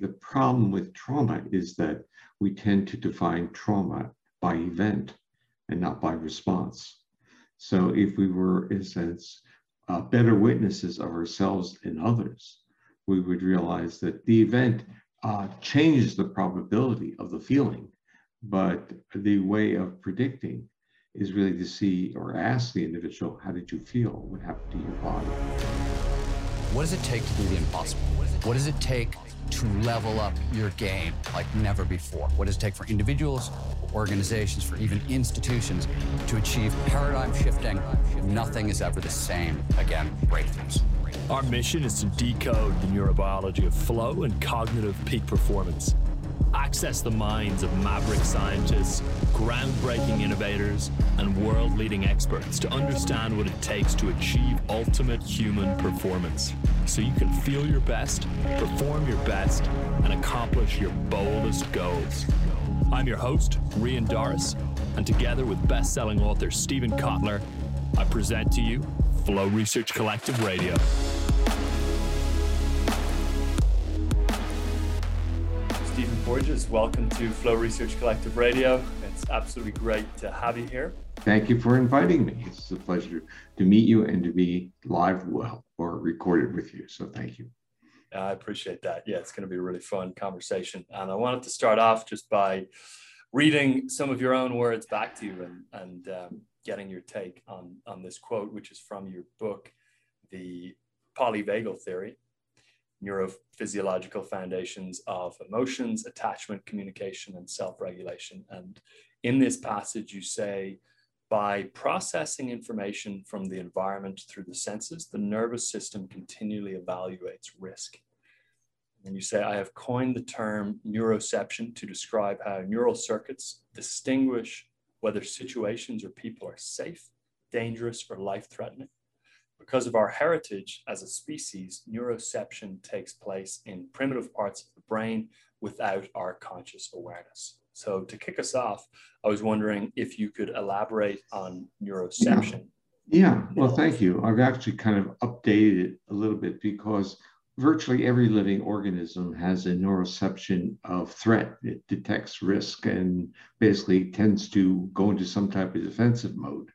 The problem with trauma is that we tend to define trauma by event and not by response. So if we were, in a sense, uh, better witnesses of ourselves and others, we would realize that the event uh, changes the probability of the feeling, but the way of predicting is really to see or ask the individual, how did you feel? What happened to your body? What does it take to do the impossible? What does it take to level up your game like never before? What does it take for individuals, organizations, for even institutions to achieve paradigm shifting? Nothing is ever the same again, breakthroughs. Our mission is to decode the neurobiology of flow and cognitive peak performance access the minds of maverick scientists, groundbreaking innovators, and world leading experts to understand what it takes to achieve ultimate human performance so you can feel your best, perform your best, and accomplish your boldest goals. I'm your host, Rian Doris, and together with best selling author Steven Kotler, I present to you Flow Research Collective Radio. Porges. Welcome to Flow Research Collective Radio. It's absolutely great to have you here. Thank you for inviting me. It's a pleasure to meet you and to be live well or recorded with you. So thank you. I appreciate that. Yeah, it's going to be a really fun conversation. And I wanted to start off just by reading some of your own words back to you and, and um, getting your take on, on this quote, which is from your book, The Polyvagal Theory neurophysiological foundations of emotions, attachment, communication, and self regulation. And in this passage, you say, by processing information from the environment through the senses, the nervous system continually evaluates risk. And you say, I have coined the term neuroception to describe how neural circuits distinguish whether situations or people are safe, dangerous, or life threatening. Because of our heritage as a species, neuroception takes place in primitive parts of the brain without our conscious awareness. So, to kick us off, I was wondering if you could elaborate on neuroception. Yeah, yeah. well, thank you. I've actually kind of updated it a little bit because virtually every living organism has a neuroception of threat. It detects risk and basically tends to go into some type of defensive mode.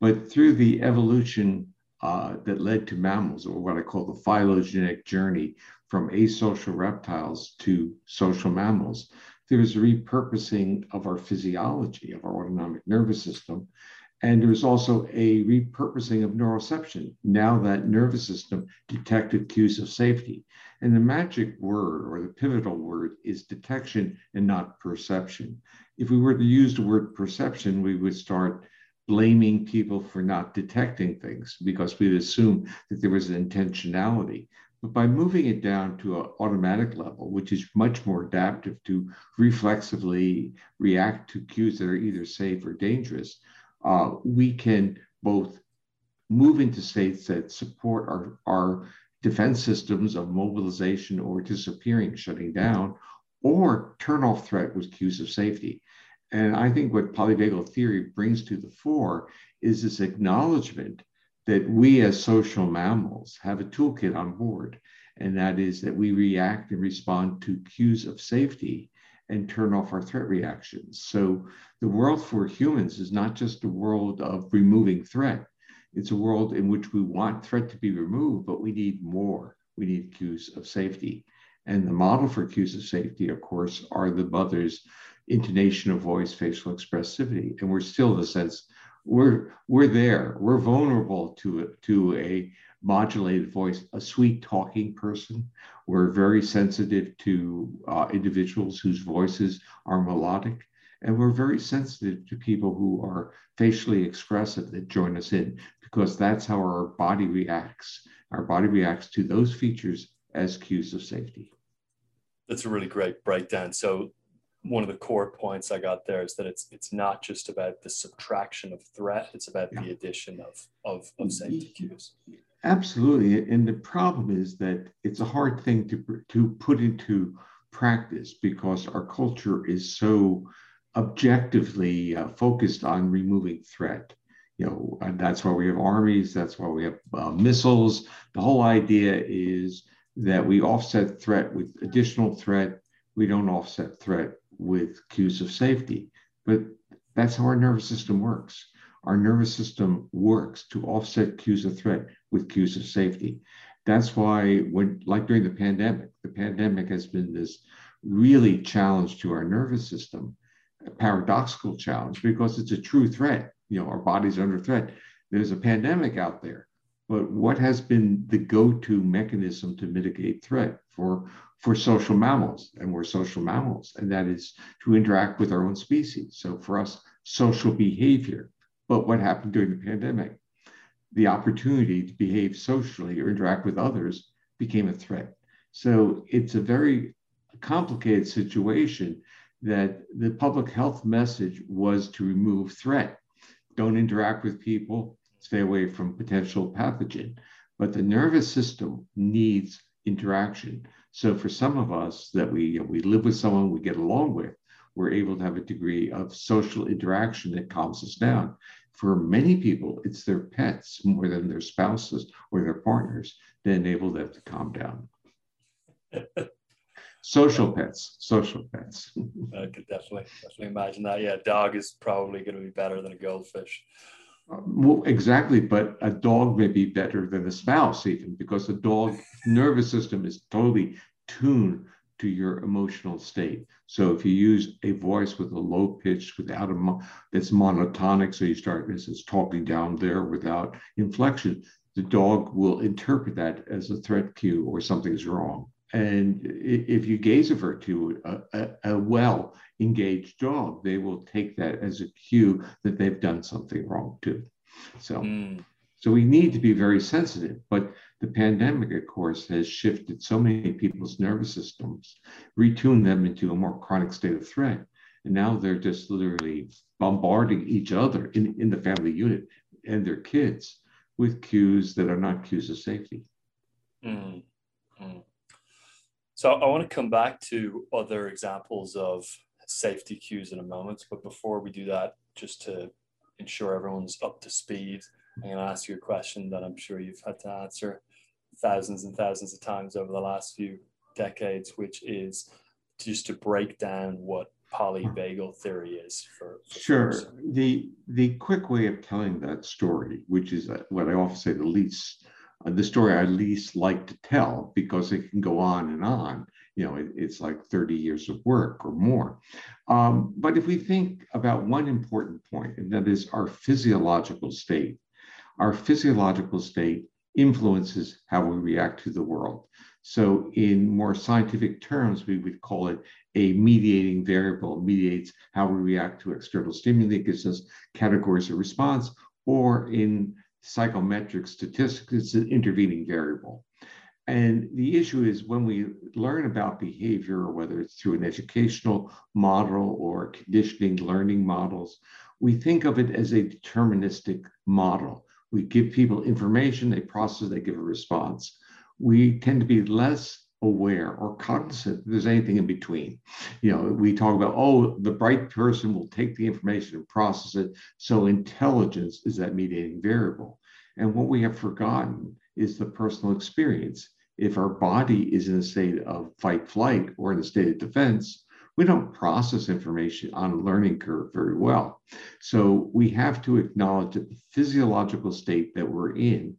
But through the evolution uh, that led to mammals, or what I call the phylogenetic journey from asocial reptiles to social mammals. There's a repurposing of our physiology, of our autonomic nervous system. And there's also a repurposing of neuroception. Now that nervous system detected cues of safety. And the magic word or the pivotal word is detection and not perception. If we were to use the word perception, we would start blaming people for not detecting things because we'd assume that there was an intentionality. But by moving it down to an automatic level, which is much more adaptive to reflexively react to cues that are either safe or dangerous, uh, we can both move into states that support our, our defense systems of mobilization or disappearing, shutting down, or turn off threat with cues of safety. And I think what polyvagal theory brings to the fore is this acknowledgement that we as social mammals have a toolkit on board, and that is that we react and respond to cues of safety and turn off our threat reactions. So the world for humans is not just a world of removing threat. It's a world in which we want threat to be removed, but we need more. We need cues of safety. And the model for cues of safety, of course, are the mothers intonation of voice, facial expressivity, and we're still the sense we're we're there. We're vulnerable to to a modulated voice, a sweet talking person. We're very sensitive to uh, individuals whose voices are melodic, and we're very sensitive to people who are facially expressive that join us in because that's how our body reacts. Our body reacts to those features as cues of safety. That's a really great breakdown. So one of the core points I got there is that it's it's not just about the subtraction of threat; it's about yeah. the addition of of, of safety cues. Absolutely, and the problem is that it's a hard thing to to put into practice because our culture is so objectively uh, focused on removing threat. You know, and that's why we have armies. That's why we have uh, missiles. The whole idea is that we offset threat with additional threat. We don't offset threat with cues of safety. But that's how our nervous system works. Our nervous system works to offset cues of threat with cues of safety. That's why, when, like during the pandemic, the pandemic has been this really challenge to our nervous system, a paradoxical challenge because it's a true threat. You know, our body's under threat. There's a pandemic out there, but what has been the go-to mechanism to mitigate threat for for social mammals? And we're social mammals, and that is to interact with our own species. So for us, social behavior. But what happened during the pandemic? The opportunity to behave socially or interact with others became a threat. So it's a very complicated situation that the public health message was to remove threat. Don't interact with people, stay away from potential pathogen. But the nervous system needs interaction. So for some of us that we you know, we live with someone we get along with, we're able to have a degree of social interaction that calms us down. For many people, it's their pets more than their spouses or their partners that enable them to calm down. social pets, social pets. I could definitely, definitely imagine that. Yeah, a dog is probably going to be better than a goldfish. Well, exactly, but a dog may be better than a spouse, even because the dog nervous system is totally tuned to your emotional state. So if you use a voice with a low pitch, without a that's monotonic, so you start this is talking down there without inflection, the dog will interpret that as a threat cue or something's wrong. And if you gaze over to a, a, a well engaged dog, they will take that as a cue that they've done something wrong too. So, mm. so we need to be very sensitive. But the pandemic, of course, has shifted so many people's nervous systems, retuned them into a more chronic state of threat. And now they're just literally bombarding each other in, in the family unit and their kids with cues that are not cues of safety. Mm. Mm. So I want to come back to other examples of safety cues in a moment. But before we do that, just to ensure everyone's up to speed, I'm going to ask you a question that I'm sure you've had to answer thousands and thousands of times over the last few decades, which is just to break down what polyvagal theory is for, for sure the the quick way of telling that story which is what i often say the least the story I least like to tell because it can go on and on. You know, it, it's like 30 years of work or more. Um, but if we think about one important point, and that is our physiological state, our physiological state influences how we react to the world. So, in more scientific terms, we would call it a mediating variable, mediates how we react to external stimuli, gives us categories of response, or in psychometric statistics, it's an intervening variable. And the issue is when we learn about behavior, whether it's through an educational model or conditioning learning models, we think of it as a deterministic model. We give people information, they process, they give a response. We tend to be less aware or cognizant there's anything in between. You know, we talk about, oh, the bright person will take the information and process it. So intelligence is that mediating variable. And what we have forgotten is the personal experience. If our body is in a state of fight flight or in a state of defense, we don't process information on a learning curve very well. So we have to acknowledge that the physiological state that we're in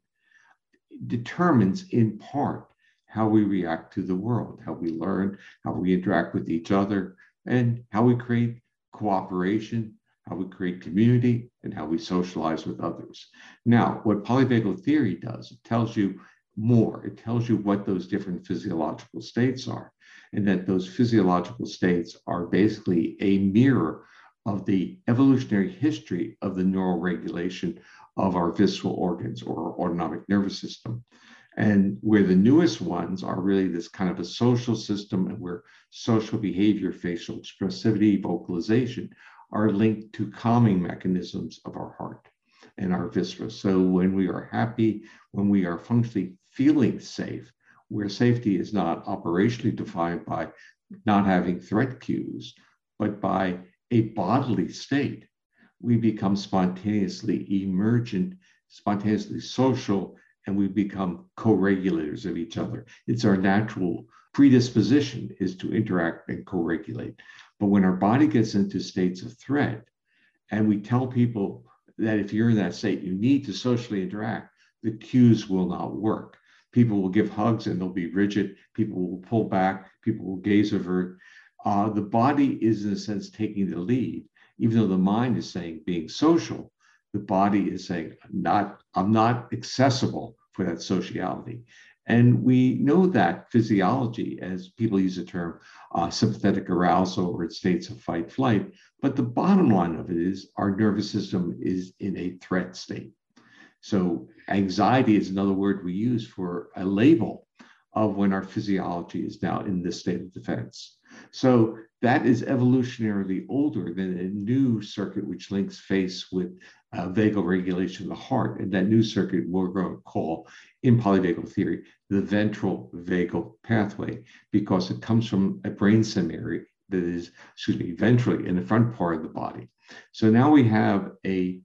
determines in part how we react to the world, how we learn, how we interact with each other, and how we create cooperation, how we create community, and how we socialize with others. Now, what polyvagal theory does, it tells you more. It tells you what those different physiological states are, and that those physiological states are basically a mirror of the evolutionary history of the neural regulation of our visceral organs or our autonomic nervous system and where the newest ones are really this kind of a social system and where social behavior, facial expressivity, vocalization are linked to calming mechanisms of our heart and our viscera. So when we are happy, when we are functionally feeling safe, where safety is not operationally defined by not having threat cues, but by a bodily state, we become spontaneously emergent, spontaneously social, and we become co-regulators of each other. It's our natural predisposition is to interact and co-regulate. But when our body gets into states of threat, and we tell people that if you're in that state, you need to socially interact, the cues will not work. People will give hugs and they'll be rigid. People will pull back. People will gaze avert. Uh, the body is, in a sense, taking the lead, even though the mind is saying being social. The body is saying, I'm not, I'm not accessible for that sociality. And we know that physiology, as people use the term uh, sympathetic arousal or states of fight flight. But the bottom line of it is our nervous system is in a threat state. So, anxiety is another word we use for a label of when our physiology is now in this state of defense. So, that is evolutionarily older than a new circuit which links face with uh, vagal regulation of the heart. And that new circuit we're going to call in polyvagal theory the ventral vagal pathway because it comes from a brainstem area that is, excuse me, ventrally in the front part of the body. So now we have a,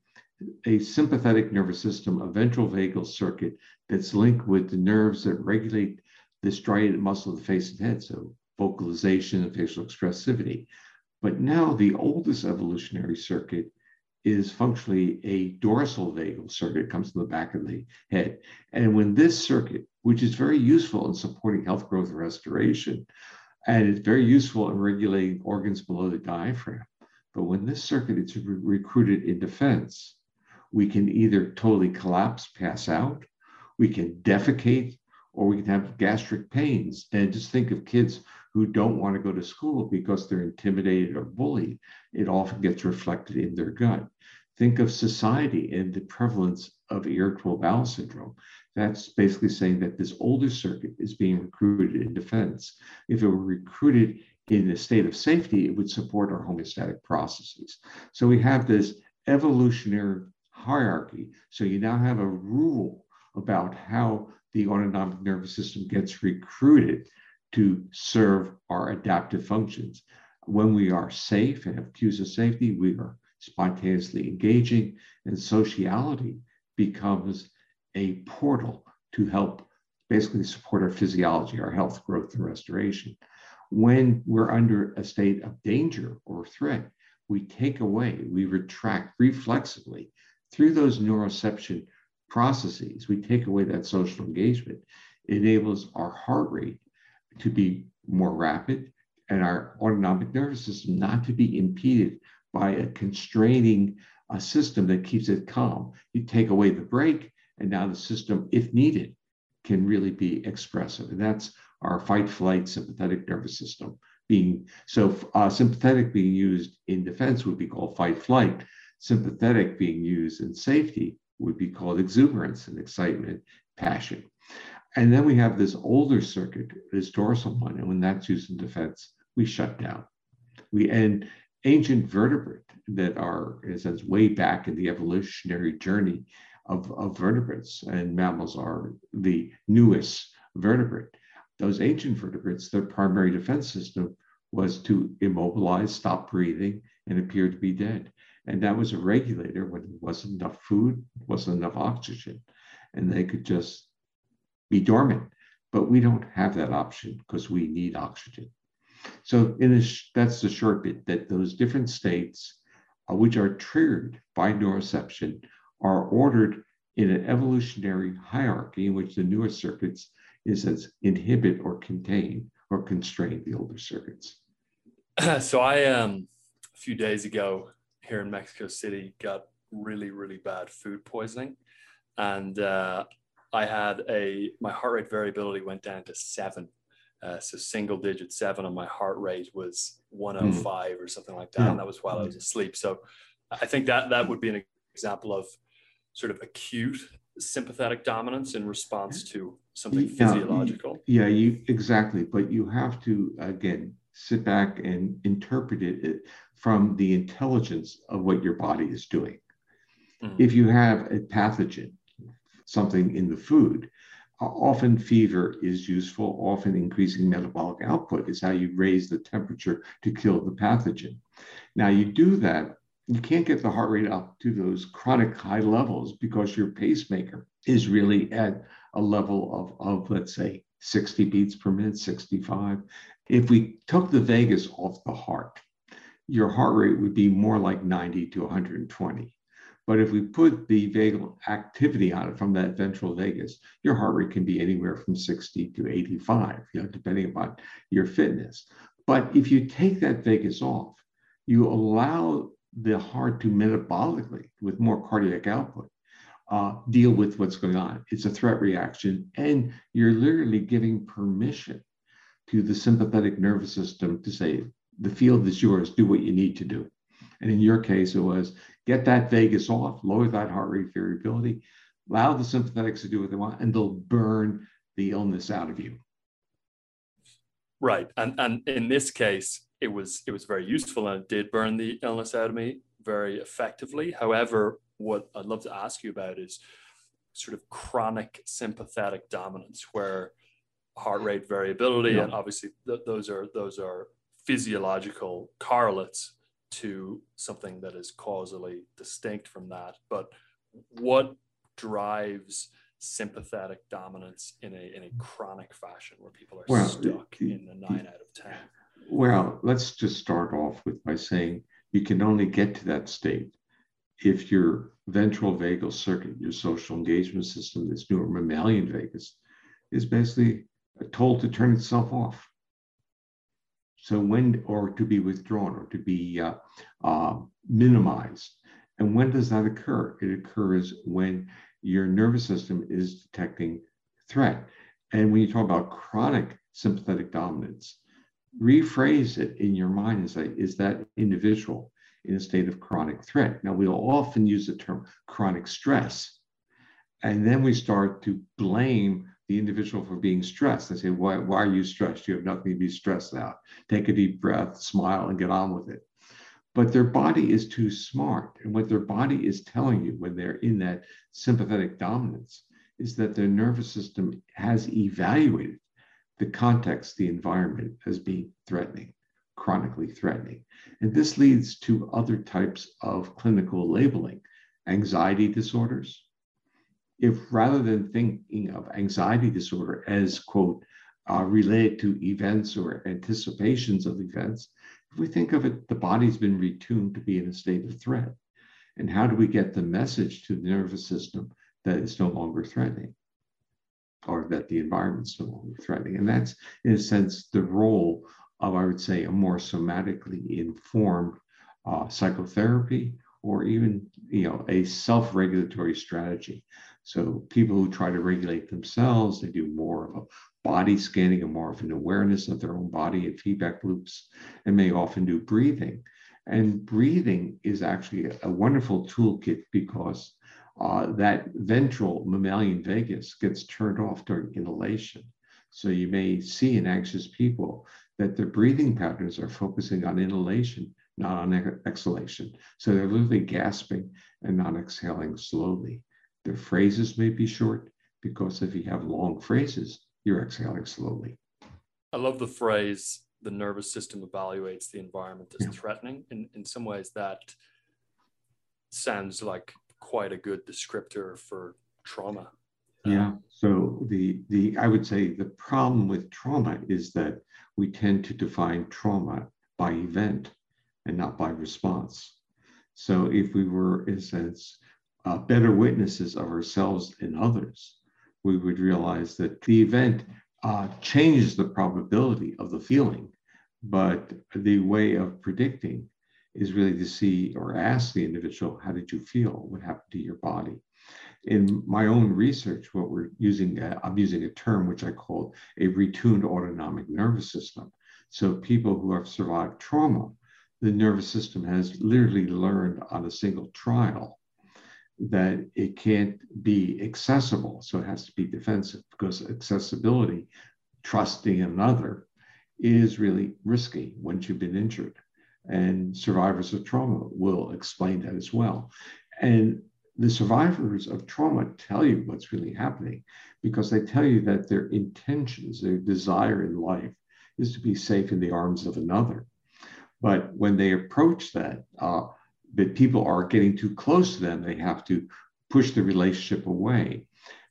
a sympathetic nervous system, a ventral vagal circuit that's linked with the nerves that regulate the striated muscle of the face and head. So vocalization and facial expressivity. But now the oldest evolutionary circuit is functionally a dorsal vagal circuit, comes from the back of the head. And when this circuit, which is very useful in supporting health growth and restoration, and it's very useful in regulating organs below the diaphragm, but when this circuit is re- recruited in defense, we can either totally collapse, pass out, we can defecate, or we can have gastric pains. And just think of kids who don't want to go to school because they're intimidated or bullied. It often gets reflected in their gut. Think of society and the prevalence of irritable bowel syndrome. That's basically saying that this older circuit is being recruited in defense. If it were recruited in a state of safety, it would support our homeostatic processes. So we have this evolutionary hierarchy. So you now have a rule about how the autonomic nervous system gets recruited to serve our adaptive functions. When we are safe and have cues of safety, we are spontaneously engaging, and sociality becomes a portal to help basically support our physiology, our health, growth, and restoration. When we're under a state of danger or threat, we take away, we retract reflexively through those neuroception processes. We take away that social engagement. It enables our heart rate to be more rapid and our autonomic nervous system not to be impeded by a constraining a system that keeps it calm. You take away the brake, and now the system, if needed, can really be expressive. And that's our fight flight sympathetic nervous system being so uh, sympathetic being used in defense would be called fight flight. Sympathetic being used in safety would be called exuberance and excitement, passion. And then we have this older circuit, this dorsal one, and when that's used in defense, we shut down. We and ancient vertebrate that are, in a sense, way back in the evolutionary journey of, of vertebrates, and mammals are the newest vertebrate. Those ancient vertebrates, their primary defense system was to immobilize, stop breathing, and appear to be dead. And that was a regulator when there wasn't enough food, wasn't enough oxygen, and they could just be dormant. But we don't have that option because we need oxygen. So in sh- that's the short bit that those different states, uh, which are triggered by neuroception, are ordered in an evolutionary hierarchy in which the newer circuits is as inhibit or contain or constrain the older circuits. so I um a few days ago here in Mexico City got really really bad food poisoning, and uh, I had a my heart rate variability went down to seven. Uh, so single digit seven on my heart rate was 105 mm. or something like that. Yeah. And that was while I was asleep. So I think that that would be an example of sort of acute sympathetic dominance in response to something yeah, physiological. Yeah, you exactly. But you have to again sit back and interpret it from the intelligence of what your body is doing. Mm. If you have a pathogen something in the food. Uh, often fever is useful, often increasing metabolic output is how you raise the temperature to kill the pathogen. Now, you do that, you can't get the heart rate up to those chronic high levels because your pacemaker is really at a level of, of let's say 60 beats per minute, 65. If we took the vagus off the heart, your heart rate would be more like 90 to 120. But if we put the vagal activity on it from that ventral vagus, your heart rate can be anywhere from 60 to 85, you know, depending upon your fitness. But if you take that vagus off, you allow the heart to metabolically, with more cardiac output, uh, deal with what's going on. It's a threat reaction, and you're literally giving permission to the sympathetic nervous system to say, the field is yours, do what you need to do. And in your case, it was get that vagus off, lower that heart rate variability, allow the sympathetics to do what they want, and they'll burn the illness out of you. Right. And and in this case, it was it was very useful and it did burn the illness out of me very effectively. However, what I'd love to ask you about is sort of chronic sympathetic dominance, where heart rate variability yeah. and obviously th- those are those are physiological correlates to something that is causally distinct from that. But what drives sympathetic dominance in a in a chronic fashion where people are well, stuck in the nine out of ten? Well, let's just start off with by saying you can only get to that state if your ventral vagal circuit, your social engagement system, this newer mammalian vagus, is basically told to turn itself off. So when, or to be withdrawn or to be uh, uh, minimized. And when does that occur? It occurs when your nervous system is detecting threat. And when you talk about chronic sympathetic dominance, rephrase it in your mind and say, is that individual in a state of chronic threat? Now, we'll often use the term chronic stress. And then we start to blame the individual for being stressed. They say, why, why are you stressed? You have nothing to be stressed about. Take a deep breath, smile, and get on with it. But their body is too smart. And what their body is telling you when they're in that sympathetic dominance is that their nervous system has evaluated the context, the environment as being threatening, chronically threatening. And this leads to other types of clinical labeling, anxiety disorders, if rather than thinking of anxiety disorder as, quote, uh, related to events or anticipations of events, if we think of it, the body's been retuned to be in a state of threat. And how do we get the message to the nervous system that it's no longer threatening or that the environment's no longer threatening? And that's, in a sense, the role of, I would say, a more somatically informed uh, psychotherapy or even you know a self-regulatory strategy so people who try to regulate themselves, they do more of a body scanning and more of an awareness of their own body and feedback loops, and may often do breathing. And breathing is actually a wonderful toolkit because uh, that ventral mammalian vagus gets turned off during inhalation. So you may see in anxious people that their breathing patterns are focusing on inhalation, not on exhalation. So they're literally gasping and not exhaling slowly. The phrases may be short because if you have long phrases, you're exhaling slowly. I love the phrase the nervous system evaluates the environment as yeah. threatening. In, in some ways, that sounds like quite a good descriptor for trauma. Yeah. So the the I would say the problem with trauma is that we tend to define trauma by event and not by response. So if we were, in a sense, uh, better witnesses of ourselves and others, we would realize that the event uh, changes the probability of the feeling, but the way of predicting is really to see or ask the individual, how did you feel? What happened to your body? In my own research, what we're using, uh, I'm using a term which I call a retuned autonomic nervous system. So people who have survived trauma, the nervous system has literally learned on a single trial that it can't be accessible. So it has to be defensive because accessibility, trusting another, is really risky once you've been injured. And survivors of trauma will explain that as well. And the survivors of trauma tell you what's really happening because they tell you that their intentions, their desire in life is to be safe in the arms of another. But when they approach that, uh, that people are getting too close to them, they have to push the relationship away.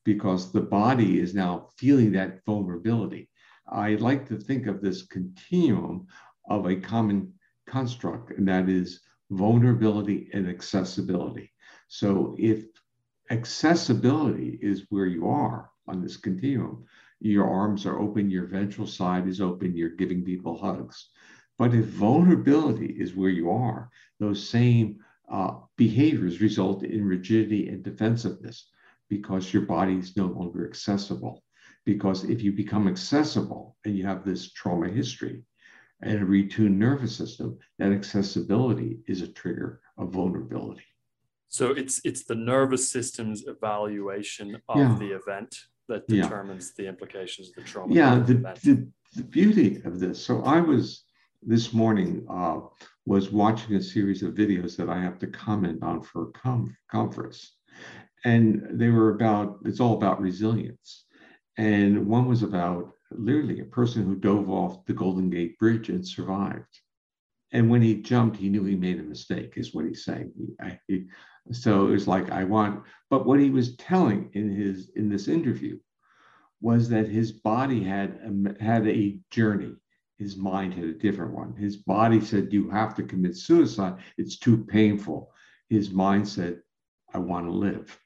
because the body is now feeling that vulnerability. I like to think of this continuum of a common construct, and that is vulnerability and accessibility. So if accessibility is where you are on this continuum, your arms are open, your ventral side is open, you're giving people hugs. But if vulnerability is where you are, those same uh, behaviors result in rigidity and defensiveness because your body is no longer accessible. Because if you become accessible and you have this trauma history and a retuned nervous system, that accessibility is a trigger of vulnerability. So it's it's the nervous system's evaluation of yeah. the event that determines yeah. the implications of the trauma. Yeah, the, the, the, beauty of this. So I was this morning uh, was watching a series of videos that I have to comment on for a com- conference, and they were about it's all about resilience, and one was about literally a person who dove off the Golden Gate Bridge and survived. And when he jumped, he knew he made a mistake, is what he's saying. He, I, he, so it was like, I want, but what he was telling in his in this interview was that his body had a, had a journey. His mind had a different one. His body said, "You have to commit suicide. It's too painful." His mind said, "I want to live."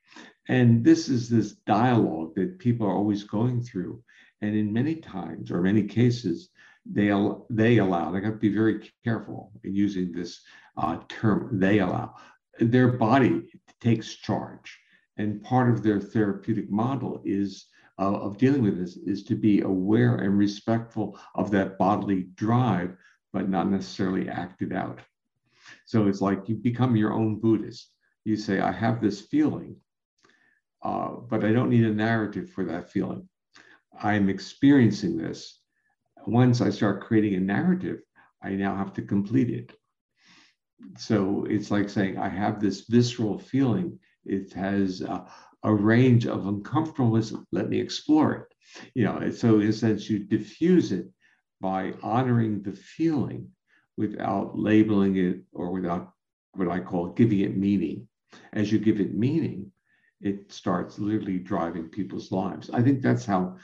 And this is this dialogue that people are always going through. And in many times, or many cases, they they allow. They have to be very careful in using this uh, term. They allow their body takes charge. And part of their therapeutic model is uh, of dealing with this is to be aware and respectful of that bodily drive, but not necessarily act it out. So it's like you become your own Buddhist. You say, I have this feeling, uh, but I don't need a narrative for that feeling. I'm experiencing this. Once I start creating a narrative, I now have to complete it so it's like saying i have this visceral feeling it has a, a range of uncomfortableness let me explore it. You know so in a sense you diffuse it by honoring the feeling without labeling it or without what i call giving it meaning. As you give it meaning it starts literally driving people's lives. I think that's how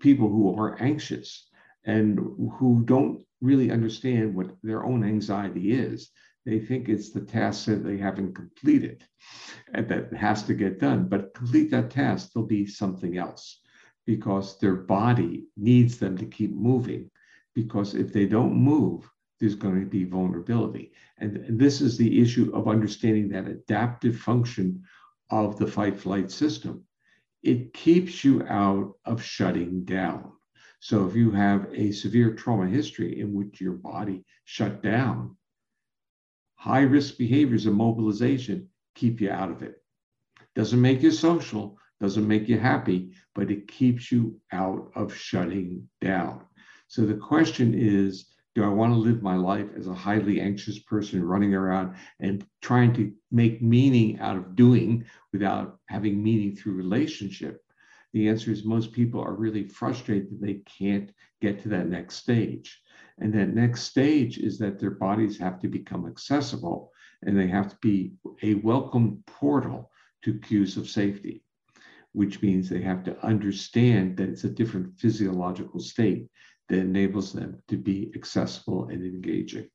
people who are anxious and who don't really understand what their own anxiety is they think it's the task that they haven't completed and that has to get done. But complete that task, there'll be something else because their body needs them to keep moving. Because if they don't move, there's going to be vulnerability. And, and this is the issue of understanding that adaptive function of the fight flight system. It keeps you out of shutting down. So if you have a severe trauma history in which your body shut down, high risk behaviors of mobilization keep you out of it. Doesn't make you social, doesn't make you happy, but it keeps you out of shutting down. So the question is do I want to live my life as a highly anxious person running around and trying to make meaning out of doing without having meaning through relationship? The answer is most people are really frustrated that they can't get to that next stage. And that next stage is that their bodies have to become accessible and they have to be a welcome portal to cues of safety, which means they have to understand that it's a different physiological state that enables them to be accessible and engaging.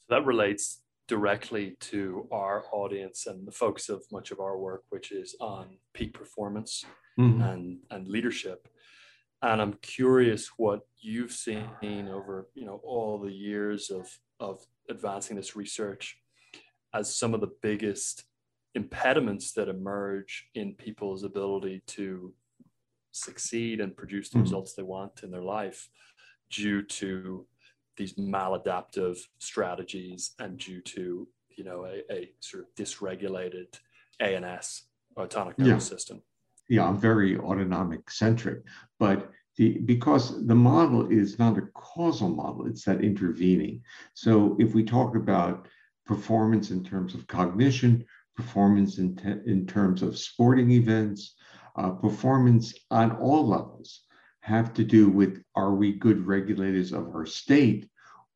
So that relates directly to our audience and the focus of much of our work, which is on peak performance mm-hmm. and, and leadership and I'm curious what you've seen over you know all the years of of advancing this research as some of the biggest impediments that emerge in people's ability to succeed and produce the mm-hmm. results they want in their life due to these maladaptive strategies and due to you know a, a sort of dysregulated ANS autonomic nervous yeah. system yeah, I'm very autonomic centric, but the, because the model is not a causal model, it's that intervening. So if we talk about performance in terms of cognition, performance in, te- in terms of sporting events, uh, performance on all levels have to do with are we good regulators of our state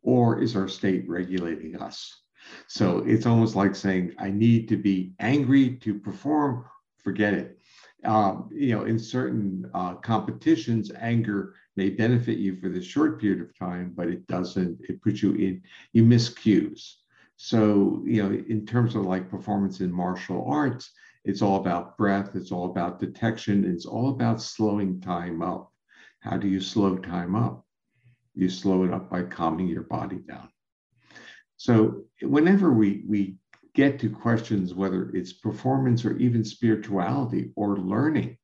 or is our state regulating us? So it's almost like saying, I need to be angry to perform, forget it Um, you know, in certain uh, competitions, anger may benefit you for the short period of time, but it doesn't, it puts you in, you miss cues. So, you know, in terms of like performance in martial arts, it's all about breath, it's all about detection, it's all about slowing time up. How do you slow time up? You slow it up by calming your body down. So whenever we, we get to questions, whether it's performance or even spirituality or learning,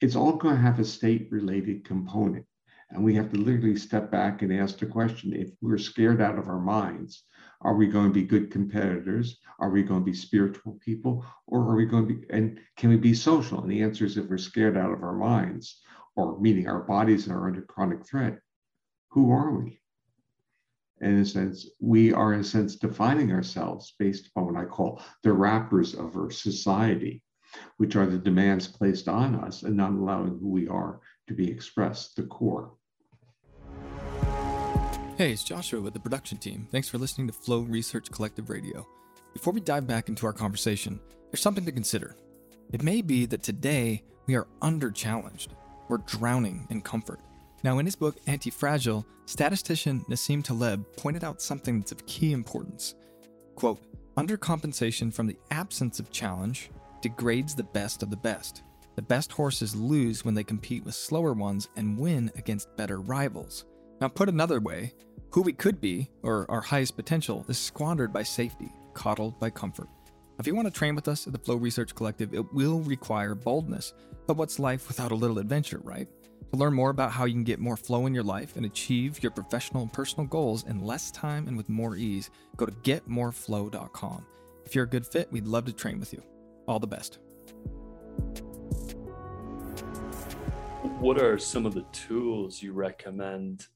it's all going to have a state related component. And we have to literally step back and ask the question if we're scared out of our minds, are we going to be good competitors? Are we going to be spiritual people? Or are we going to be, and can we be social? And the answer is if we're scared out of our minds, or meaning our bodies are under chronic threat, who are we? In a sense, we are in a sense defining ourselves based upon what I call the wrappers of our society, which are the demands placed on us and not allowing who we are to be expressed, the core. Hey, it's Joshua with the production team. Thanks for listening to Flow Research Collective Radio. Before we dive back into our conversation, there's something to consider. It may be that today we are under challenged. We're drowning in comfort. Now, in his book Anti-Fragile, statistician Nassim Taleb pointed out something that's of key importance. Quote, undercompensation from the absence of challenge degrades the best of the best. The best horses lose when they compete with slower ones and win against better rivals. Now, put another way, who we could be, or our highest potential, is squandered by safety, coddled by comfort. If you want to train with us at the Flow Research Collective, it will require boldness. But what's life without a little adventure, right? To learn more about how you can get more flow in your life and achieve your professional and personal goals in less time and with more ease, go to getmoreflow.com. If you're a good fit, we'd love to train with you. All the best. What are some of the tools you recommend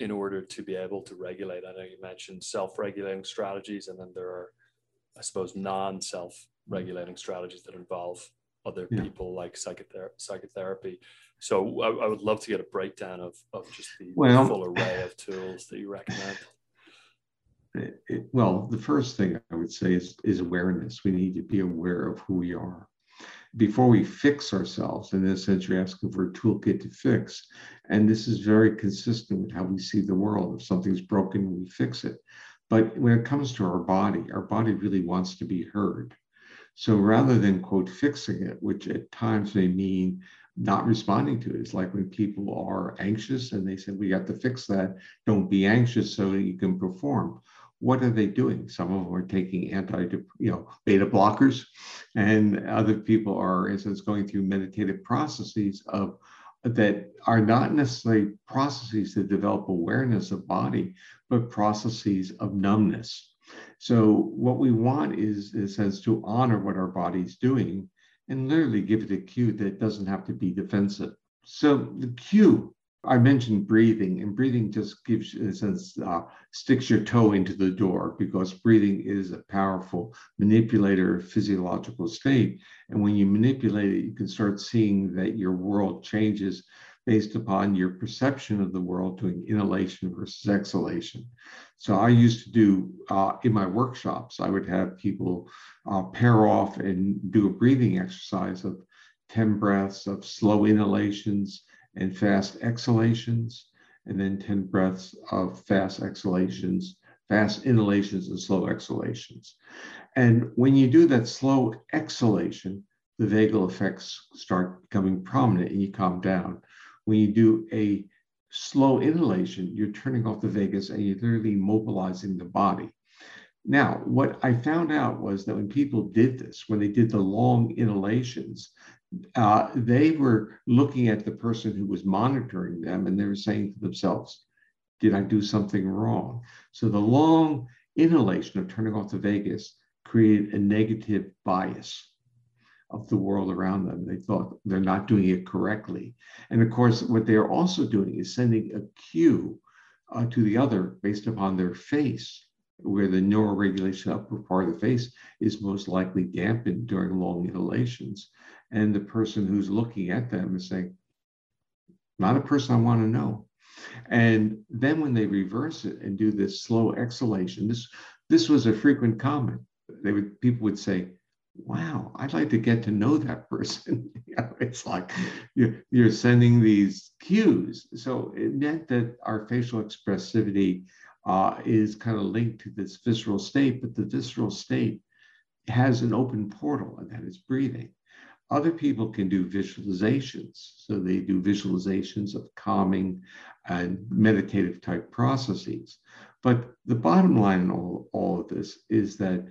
in order to be able to regulate? I know you mentioned self regulating strategies, and then there are, I suppose, non self regulating strategies that involve other yeah. people like psychother- psychotherapy. So I, I, would love to get a breakdown of, of just the well, full array of tools that you recommend. It, it, well, the first thing I would say is, is awareness. We need to be aware of who we are. Before we fix ourselves, in this sense, you're asking for a toolkit to fix. And this is very consistent with how we see the world. If something's broken, we fix it. But when it comes to our body, our body really wants to be heard. So rather than quote fixing it, which at times may mean not responding to it. It's like when people are anxious and they say, we got to fix that. Don't be anxious so that you can perform. What are they doing? Some of them are taking anti, you know, beta blockers, and other people are, in sense, going through meditative processes of that are not necessarily processes to develop awareness of body, but processes of numbness. So what we want is, in a sense, to honor what our body's doing and literally give it a cue that doesn't have to be defensive. So the cue, I mentioned breathing, and breathing just gives, in a sense, uh, sticks your toe into the door because breathing is a powerful manipulator of physiological state. And when you manipulate it, you can start seeing that your world changes based upon your perception of the world doing inhalation versus exhalation. So I used to do uh, in my workshops, I would have people uh, pair off and do a breathing exercise of 10 breaths of slow inhalations and fast exhalations, and then 10 breaths of fast exhalations, fast inhalations, and slow exhalations. And when you do that slow exhalation, the vagal effects start becoming prominent and you calm down when you do a slow inhalation, you're turning off the vagus and you're literally mobilizing the body. Now, what I found out was that when people did this, when they did the long inhalations, uh, they were looking at the person who was monitoring them and they were saying to themselves, Did I do something wrong? So the long inhalation of turning off the vagus created a negative bias of the world around them. They thought they're not doing it correctly. And of course, what they're also doing is sending a cue uh, to the other based upon their face, where the neuroregulation upper part of the face is most likely dampened during long inhalations. And the person who's looking at them is saying, not a person I want to know. And then when they reverse it and do this slow exhalation, this this was a frequent comment. They would people would say, wow, I'd like to get to know that person. you know, it's like you're, you're sending these cues. So it meant that our facial expressivity uh, is kind of linked to this visceral state, but the visceral state has an open portal, and that is breathing. Other people can do visualizations. So they do visualizations of calming and meditative type processes. But the bottom line in all, all of this is that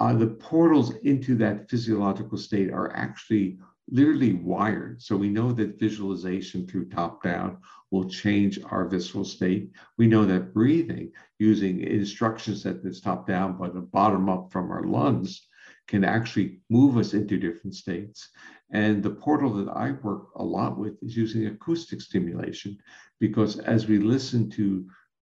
uh, the portals into that physiological state are actually literally wired. So we know that visualization through top down will change our visceral state. We know that breathing using instructions that this top down, but the bottom up from our lungs can actually move us into different states. And the portal that I work a lot with is using acoustic stimulation because as we listen to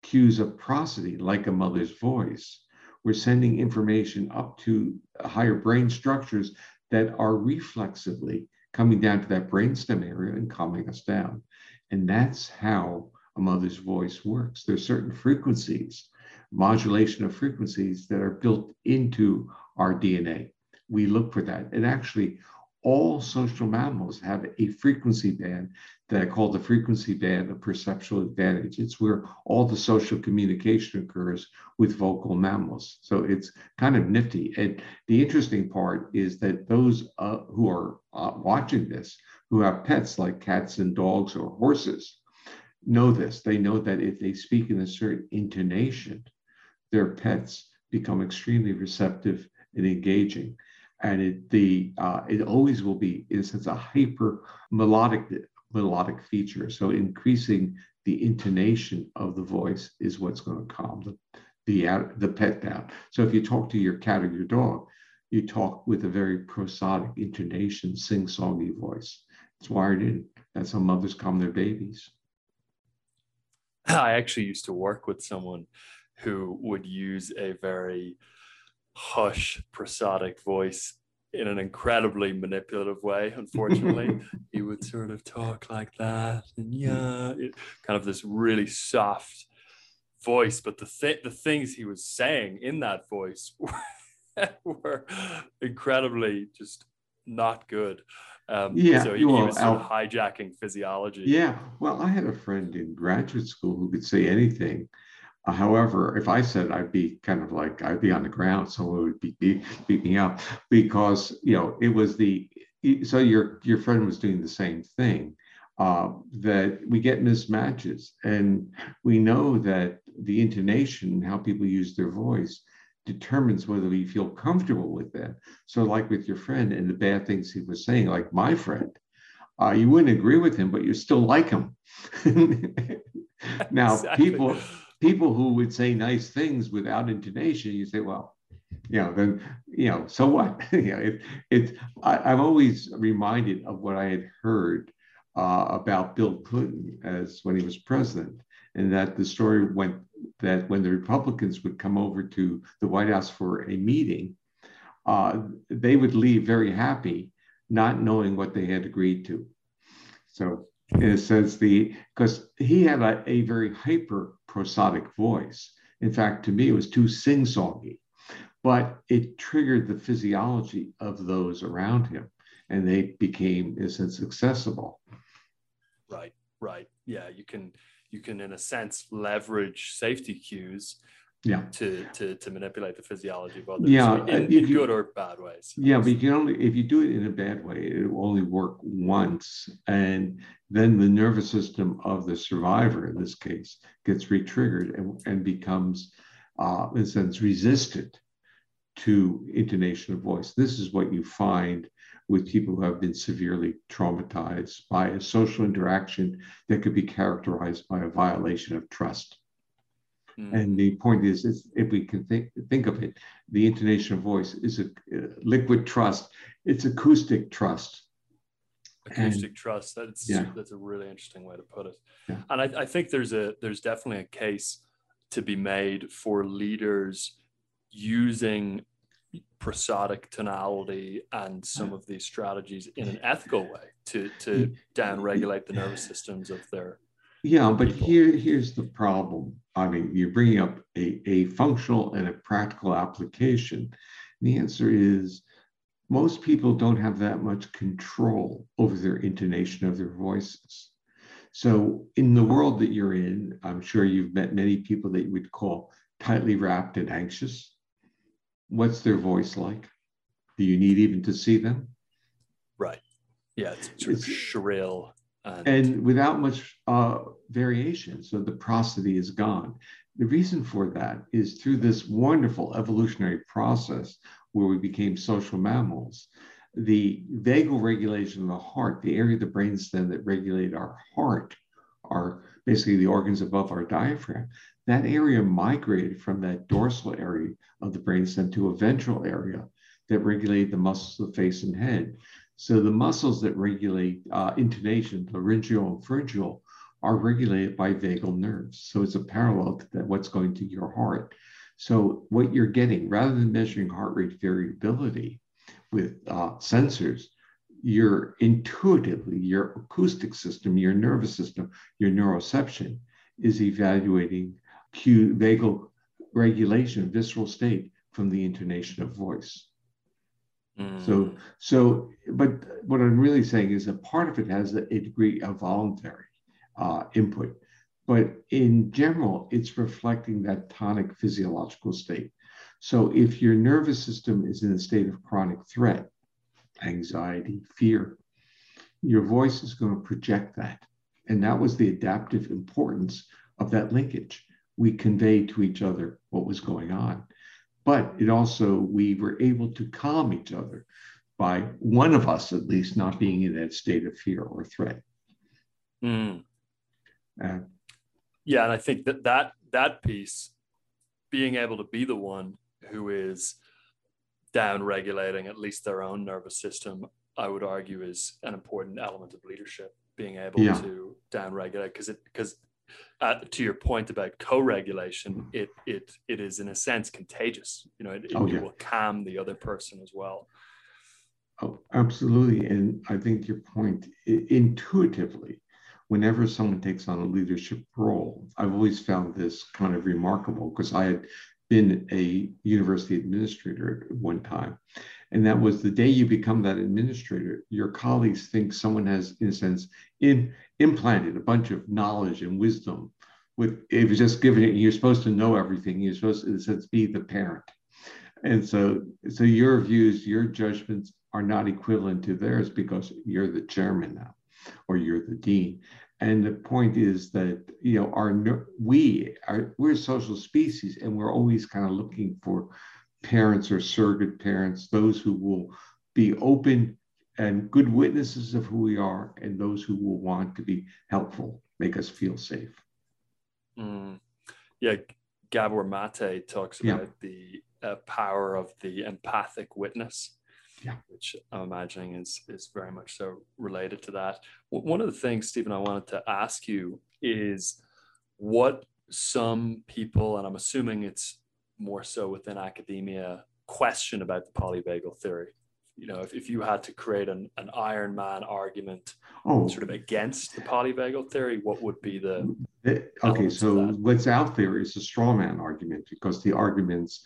cues of prosody, like a mother's voice, we're sending information up to higher brain structures that are reflexively coming down to that brainstem area and calming us down. And that's how a mother's voice works. There's certain frequencies, modulation of frequencies that are built into our DNA. We look for that. And actually, all social mammals have a frequency band that I call the frequency band of perceptual advantage. It's where all the social communication occurs with vocal mammals. So it's kind of nifty. And the interesting part is that those uh, who are uh, watching this, who have pets like cats and dogs or horses, know this. They know that if they speak in a certain intonation, their pets become extremely receptive and engaging and it the uh, it always will be in a sense a hyper melodic melodic feature. So increasing the intonation of the voice is what's going to calm the the the pet down. So if you talk to your cat or your dog, you talk with a very prosodic intonation, sing-songy voice. It's wired in. That's how mothers calm their babies. I actually used to work with someone who would use a very hush prosodic voice in an incredibly manipulative way unfortunately he would sort of talk like that and yeah it, kind of this really soft voice but the th- the things he was saying in that voice were, were incredibly just not good um, yeah, so he, well, he was sort of hijacking physiology. Yeah, well, I had a friend in graduate school who could say anything, however, if I said I'd be kind of like I'd be on the ground, someone would be beat, beat me up because you know it was the so your your friend was doing the same thing. Uh, that we get mismatches, and we know that the intonation, how people use their voice, determines whether we feel comfortable with them. So, like with your friend and the bad things he was saying, like my friend, uh, you wouldn't agree with him, but you still like him. now, exactly. people people who would say nice things without intonation, you say, well, you know, then, you know, so what? you know, it, it, I, am always reminded of what I had heard uh, about Bill Clinton as when he was president, and that the story went that when the Republicans would come over to the White House for a meeting, uh, they would leave very happy, not knowing what they had agreed to. So in a sense, the because he had a, a very hyper prosodic voice. In fact, to me, it was too sing songy, but it triggered the physiology of those around him and they became, in a sense, accessible. Right, right. Yeah, you can, you can, in a sense, leverage safety cues yeah. to to to manipulate the physiology of others yeah in, in you, good or bad ways yeah but you can only if you do it in a bad way it will only work once and then the nervous system of the survivor in this case gets re-triggered and, and becomes uh, in a sense resistant to intonation of voice. This is what you find with people who have been severely traumatized by a social interaction that could be characterized by a violation of trust Mm. And the point is, is, if we can think, think of it, the intonation of voice is a uh, liquid trust. It's acoustic trust. Acoustic and, trust. That's yeah. that's a really interesting way to put it. Yeah. And I, I think there's a there's definitely a case to be made for leaders using prosodic tonality and some of these strategies in an ethical way to to down regulate the nervous systems of their yeah, but people. here here's the problem. I mean, you're bringing up a, a functional and a practical application. The answer is most people don't have that much control over their intonation of their voices. So, in the world that you're in, I'm sure you've met many people that you would call tightly wrapped and anxious. What's their voice like? Do you need even to see them? Right. Yeah, it's sort of shrill. And, and without much uh, variation. So the prosody is gone. The reason for that is through this wonderful evolutionary process where we became social mammals, the vagal regulation of the heart, the area of the brainstem that regulate our heart, are basically the organs above our diaphragm, that area migrated from that dorsal area of the brainstem to a ventral area that regulate the muscles of the face and head. So the muscles that regulate uh, intonation, laryngeal and pharyngeal, are regulated by vagal nerves. So it's a parallel to that, what's going to your heart. So what you're getting, rather than measuring heart rate variability with uh, sensors, you're intuitively, your acoustic system, your nervous system, your neuroception is evaluating cue, vagal regulation, visceral state from the intonation of voice. Mm. So, so, but what I'm really saying is that part of it has a, a degree of voluntary uh, input. But in general, it's reflecting that tonic physiological state. So if your nervous system is in a state of chronic threat, anxiety, fear, your voice is going to project that. And that was the adaptive importance of that linkage. We conveyed to each other what was going on. But it also, we were able to calm each other by one of us at least not being in that state of fear or threat. Mm. Uh, yeah, and I think that that that piece, being able to be the one who is down regulating at least their own nervous system, I would argue is an important element of leadership. Being able yeah. to down regulate because it because uh, to your point about co-regulation, it it it is in a sense contagious. You know, it, it, oh, yeah. it will calm the other person as well. Oh, absolutely, and I think your point intuitively whenever someone takes on a leadership role, I've always found this kind of remarkable because I had been a university administrator at one time. And that was the day you become that administrator, your colleagues think someone has, in a sense, in, implanted a bunch of knowledge and wisdom. With it was just given it, you're supposed to know everything. You're supposed to, in a sense, be the parent. And so, so your views, your judgments are not equivalent to theirs because you're the chairman now or you're the dean. And the point is that you know our we are we're a social species, and we're always kind of looking for parents or surrogate parents, those who will be open and good witnesses of who we are, and those who will want to be helpful, make us feel safe. Mm. Yeah, Gabor Mate talks about yeah. the uh, power of the empathic witness yeah. which I'm imagining is is very much so related to that. One of the things, Stephen, I wanted to ask you is what some people, and I'm assuming it's more so within academia, question about the polyvagal theory. You know, if, if you had to create an, an Iron Man argument oh. sort of against the polyvagal theory, what would be the. okay, so what's out there is a straw man argument because the arguments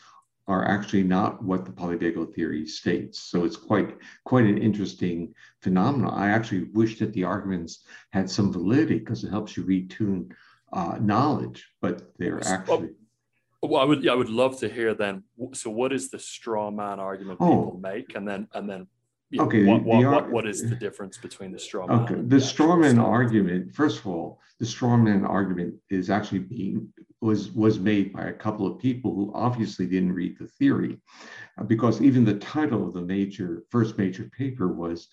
are actually not what the polyvagal theory states. So it's quite quite an interesting phenomenon. I actually wish that the arguments had some validity because it helps you retune uh, knowledge, but they're actually. Well, I would I would love to hear then. So, what is the straw man argument oh. people make, and then and then yeah, okay. What, what, what, what is the difference between the straw man? Okay. The, the straw man argument, first of all, the straw man argument is actually being was was made by a couple of people who obviously didn't read the theory, uh, because even the title of the major first major paper was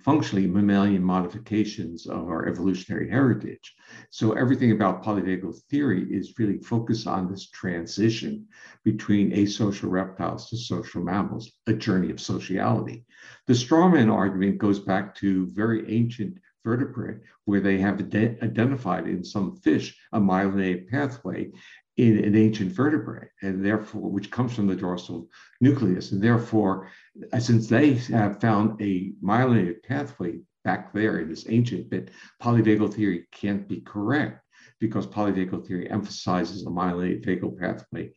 functionally mammalian modifications of our evolutionary heritage. So everything about polyvagal theory is really focused on this transition between asocial reptiles to social mammals, a journey of sociality. The strawman argument goes back to very ancient vertebrate where they have identified in some fish a myelinated pathway in an ancient vertebrate, and therefore, which comes from the dorsal nucleus. And therefore, uh, since they have found a myelinated pathway back there in this ancient bit, polyvagal theory can't be correct because polyvagal theory emphasizes a myelinated vagal pathway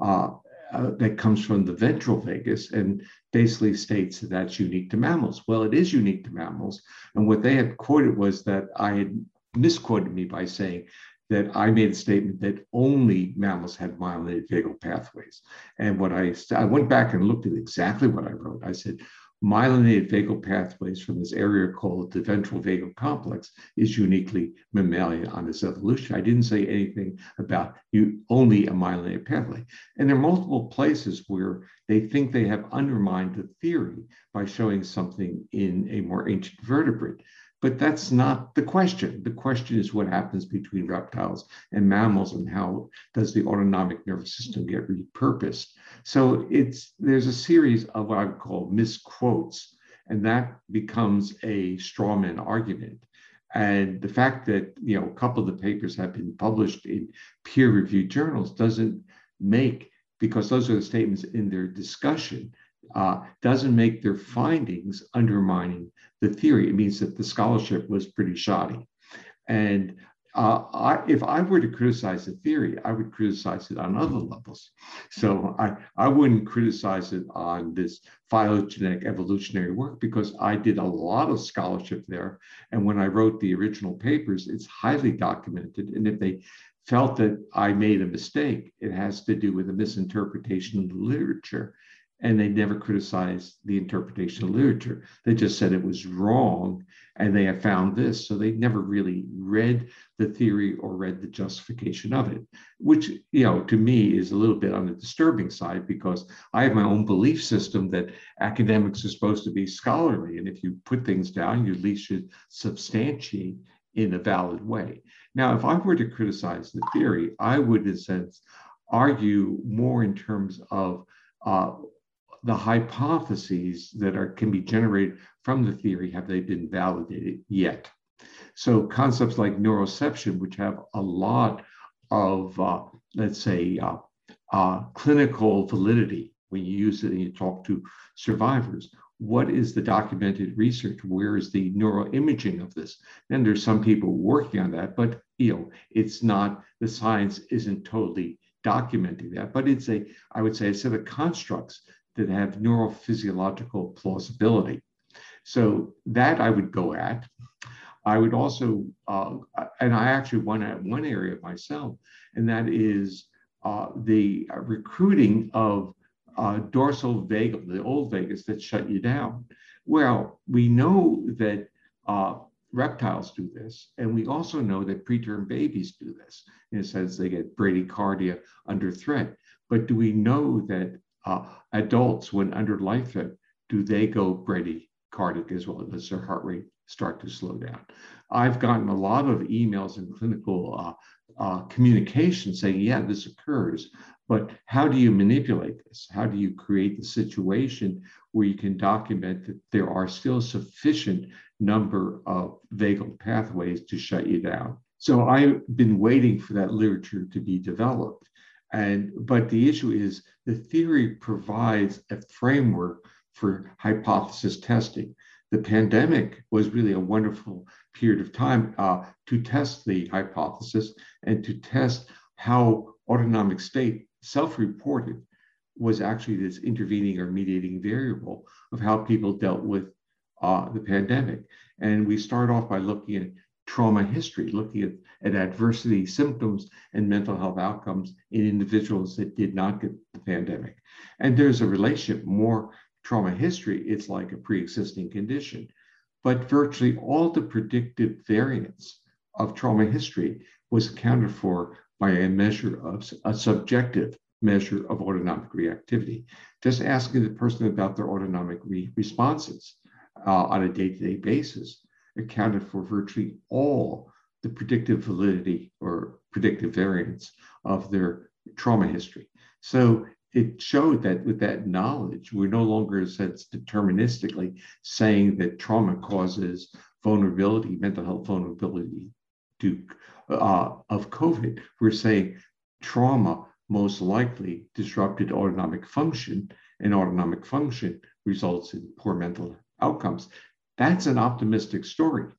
uh, uh, that comes from the ventral vagus and basically states that that's unique to mammals. Well, it is unique to mammals. And what they had quoted was that I had misquoted me by saying that I made a statement that only mammals had myelinated vagal pathways. And what I, I went back and looked at exactly what I wrote. I said, myelinated vagal pathways from this area called the ventral vagal complex is uniquely mammalian on its evolution. I didn't say anything about you only a myelinated pathway. And there are multiple places where they think they have undermined the theory by showing something in a more ancient vertebrate. But that's not the question. The question is what happens between reptiles and mammals and how does the autonomic nervous system get repurposed. So it's there's a series of what I would call misquotes, and that becomes a strawman argument. And the fact that you know a couple of the papers have been published in peer-reviewed journals doesn't make because those are the statements in their discussion uh, doesn't make their findings undermining the theory. It means that the scholarship was pretty shoddy. And uh, I, if I were to criticize the theory, I would criticize it on other levels. So I, I wouldn't criticize it on this phylogenetic evolutionary work because I did a lot of scholarship there. And when I wrote the original papers, it's highly documented. And if they felt that I made a mistake, it has to do with a misinterpretation of the literature and they never criticized the interpretation of literature. They just said it was wrong and they have found this. So they never really read the theory or read the justification of it, which, you know, to me is a little bit on the disturbing side because I have my own belief system that academics are supposed to be scholarly. And if you put things down, you at least should substantiate in a valid way. Now, if I were to criticize the theory, I would, in a sense, argue more in terms of uh, the hypotheses that are can be generated from the theory have they been validated yet? So concepts like neuroception which have a lot of uh, let's say uh, uh, clinical validity when you use it and you talk to survivors what is the documented research? Where is the neuroimaging of this? And there's some people working on that but you know it's not the science isn't totally documenting that but it's a i would say a set of constructs that have neurophysiological plausibility. So that I would go at. I would also, uh, and I actually went at one area myself, and that is uh, the recruiting of uh, dorsal vagal, the old vagus that shut you down. Well, we know that uh, reptiles do this, and we also know that preterm babies do this in a sense they get bradycardia under threat. But do we know that uh, adults, when under life threat, do they go bradycardic as well? Does their heart rate start to slow down? I've gotten a lot of emails and clinical uh, uh, communication saying, yeah, this occurs, but how do you manipulate this? How do you create the situation where you can document that there are still sufficient number of vagal pathways to shut you down? So I've been waiting for that literature to be developed. And but the issue is the theory provides a framework for hypothesis testing. The pandemic was really a wonderful period of time uh, to test the hypothesis and to test how autonomic state, self-reported, was actually this intervening or mediating variable of how people dealt with uh, the pandemic. And we start off by looking at trauma history, looking at, at adversity symptoms and mental health outcomes in individuals that did not get the pandemic. And there's a relationship, more trauma history, it's like a pre existing condition. But virtually all the predictive variance of trauma history was accounted for by a measure of a subjective measure of autonomic reactivity. Just asking the person about their autonomic re- responses uh, on a day to day basis accounted for virtually all the predictive validity or predictive variance of their trauma history. So it showed that with that knowledge, we're no longer, in a sense, deterministically saying that trauma causes vulnerability, mental health vulnerability to uh, of COVID. We're saying trauma most likely disrupted autonomic function, and autonomic function results in poor mental outcomes. That's an optimistic story.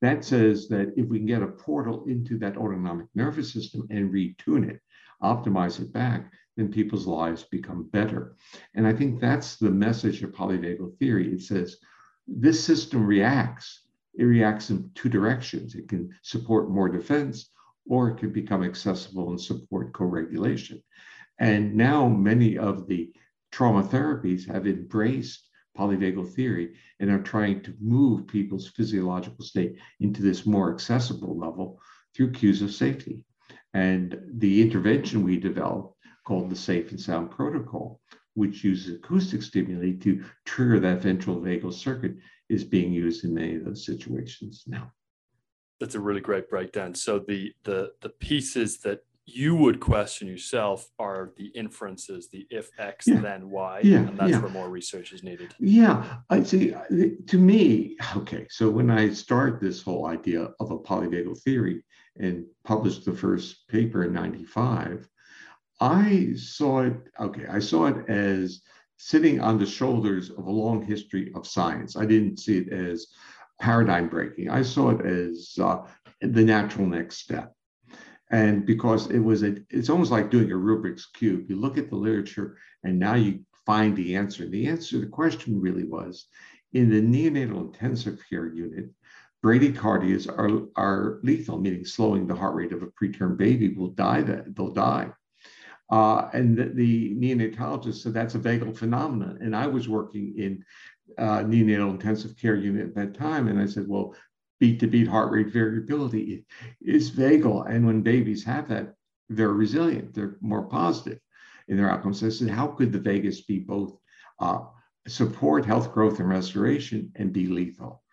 That says that if we can get a portal into that autonomic nervous system and retune it, optimize it back, then people's lives become better. And I think that's the message of polyvagal theory. It says this system reacts. It reacts in two directions. It can support more defense, or it can become accessible and support co regulation. And now many of the trauma therapies have embraced polyvagal theory and are trying to move people's physiological state into this more accessible level through cues of safety. And the intervention we developed, called the Safe and Sound Protocol, which uses acoustic stimuli to trigger that ventral vagal circuit, is being used in many of those situations now. That's a really great breakdown. So the the the pieces that you would question yourself are the inferences, the if X, yeah. then Y, yeah. and that's yeah. where more research is needed. Yeah, I see. To me, okay, so when I start this whole idea of a polyvagal theory and published the first paper in 95, I saw it, okay, I saw it as sitting on the shoulders of a long history of science. I didn't see it as paradigm breaking. I saw it as uh, the natural next step and because it was a it's almost like doing a rubik's cube. You look at the literature and now you find the answer. The answer to the question really was in the neonatal intensive care unit bradycardias are, are lethal meaning slowing the heart rate of a preterm baby will die that they'll die. Uh, and the, the, neonatologist said that's a vagal phenomenon. And i was working in uh, neonatal intensive care unit at that time. And i said well beat to beat heart rate variability is vagal. And when babies have that, they're resilient, they're more positive in their outcomes. I said, how could the vagus be both uh, support health growth and restoration and be lethal?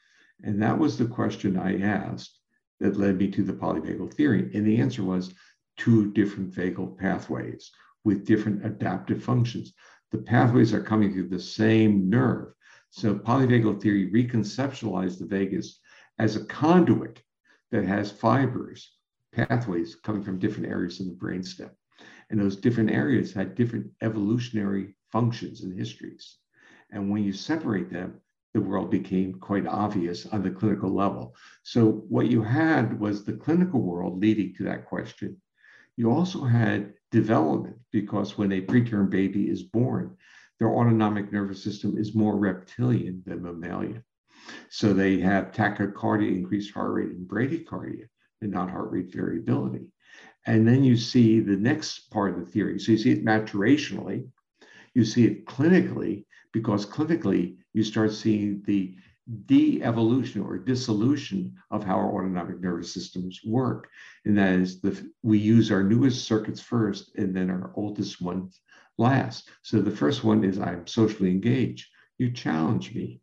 And that was the question I asked that led me to the polyvagal theory. And the answer was two different vagal pathways with different adaptive functions. The pathways are coming through the same nerve. So polyvagal theory reconceptualized the vagus as a conduit that has fibers, pathways coming from different areas of the brainstem. And those different areas had different evolutionary functions and histories. And when you separate them, the world became quite obvious on the clinical level. So, what you had was the clinical world leading to that question. You also had development because when a preterm baby is born, their autonomic nervous system is more reptilian than mammalian. So they have tachycardia, increased heart rate, and bradycardia, and not heart rate variability. And then you see the next part of the theory. So you see it maturationally, you see it clinically, because clinically you start seeing the de-evolution or dissolution of how our autonomic nervous systems work. And that is the we use our newest circuits first and then our oldest ones last. So the first one is I'm socially engaged. You challenge me.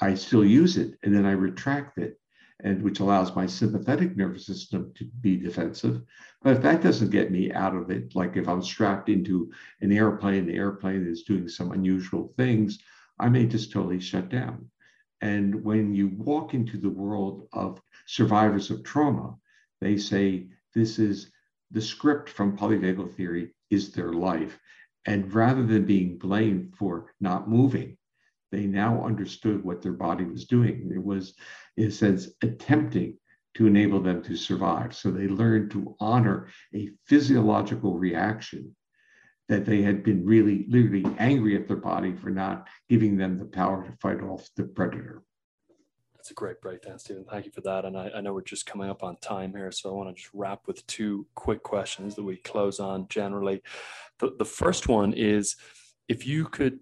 I still use it and then I retract it, and which allows my sympathetic nervous system to be defensive. But if that doesn't get me out of it, like if I'm strapped into an airplane, the airplane is doing some unusual things, I may just totally shut down. And when you walk into the world of survivors of trauma, they say this is the script from polyvagal theory is their life. And rather than being blamed for not moving, they now understood what their body was doing. It was, in a sense, attempting to enable them to survive. So they learned to honor a physiological reaction that they had been really, literally angry at their body for not giving them the power to fight off the predator. That's a great breakdown, Stephen. Thank you for that. And I, I know we're just coming up on time here, so I want to just wrap with two quick questions that we close on generally. The, the first one is if you could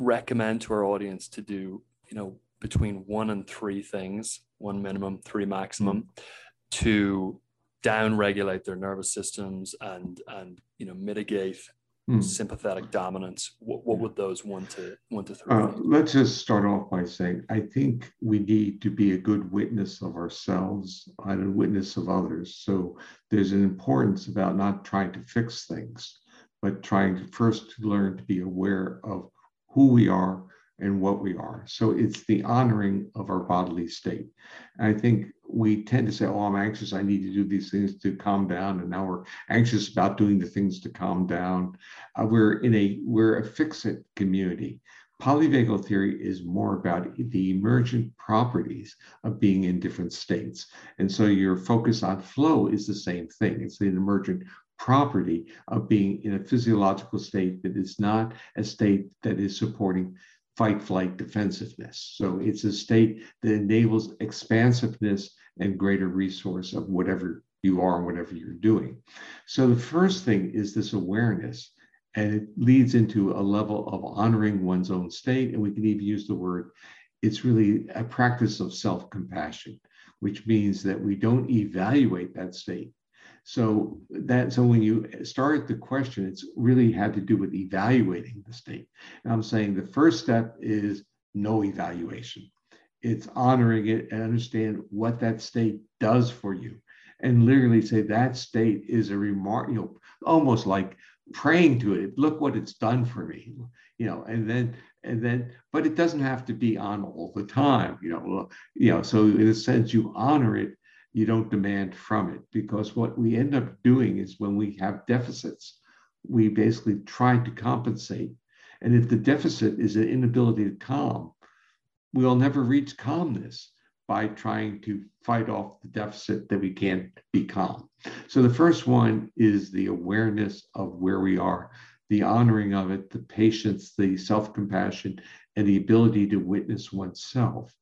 recommend to our audience to do, you know, between one and three things, one minimum, three maximum, to down regulate their nervous systems and and you know mitigate mm. sympathetic dominance. What, what would those one to one to three uh, let's just start off by saying i think we need to be a good witness of ourselves and a witness of others. So there's an importance about not trying to fix things but trying to first learn to be aware of who we are and what we are. So it's the honoring of our bodily state. And I think we tend to say, oh, I'm anxious. I need to do these things to calm down. And now we're anxious about doing the things to calm down. Uh, we're in a, we're a fix-it community. Polyvagal theory is more about the emergent properties of being in different states. And so your focus on flow is the same thing. It's the emergent property of being in a physiological state that is not a state that is supporting fight flight defensiveness. So it's a state that enables expansiveness and greater resource of whatever you are and whatever you're doing. So the first thing is this awareness, and it leads into a level of honoring one's own state. And we can even use the word, it's really a practice of self compassion, which means that we don't evaluate that state. So that so when you start the question, it's really had to do with evaluating the state. And I'm saying the first step is no evaluation. It's honoring it and understand what that state does for you. And literally say that state is a remark, you know, almost like praying to it. Look what it's done for me, you know, and then and then, but it doesn't have to be on all the time, you know. You know, so in a sense, you honor it you don't demand from it because what we end up doing is when we have deficits, we basically try to compensate. And if the deficit is an inability to calm, we'll never reach calmness by trying to fight off the deficit that we can't be calm. So the first one is the awareness of where we are, the honoring of it, the patience, the self compassion, and the ability to witness oneself.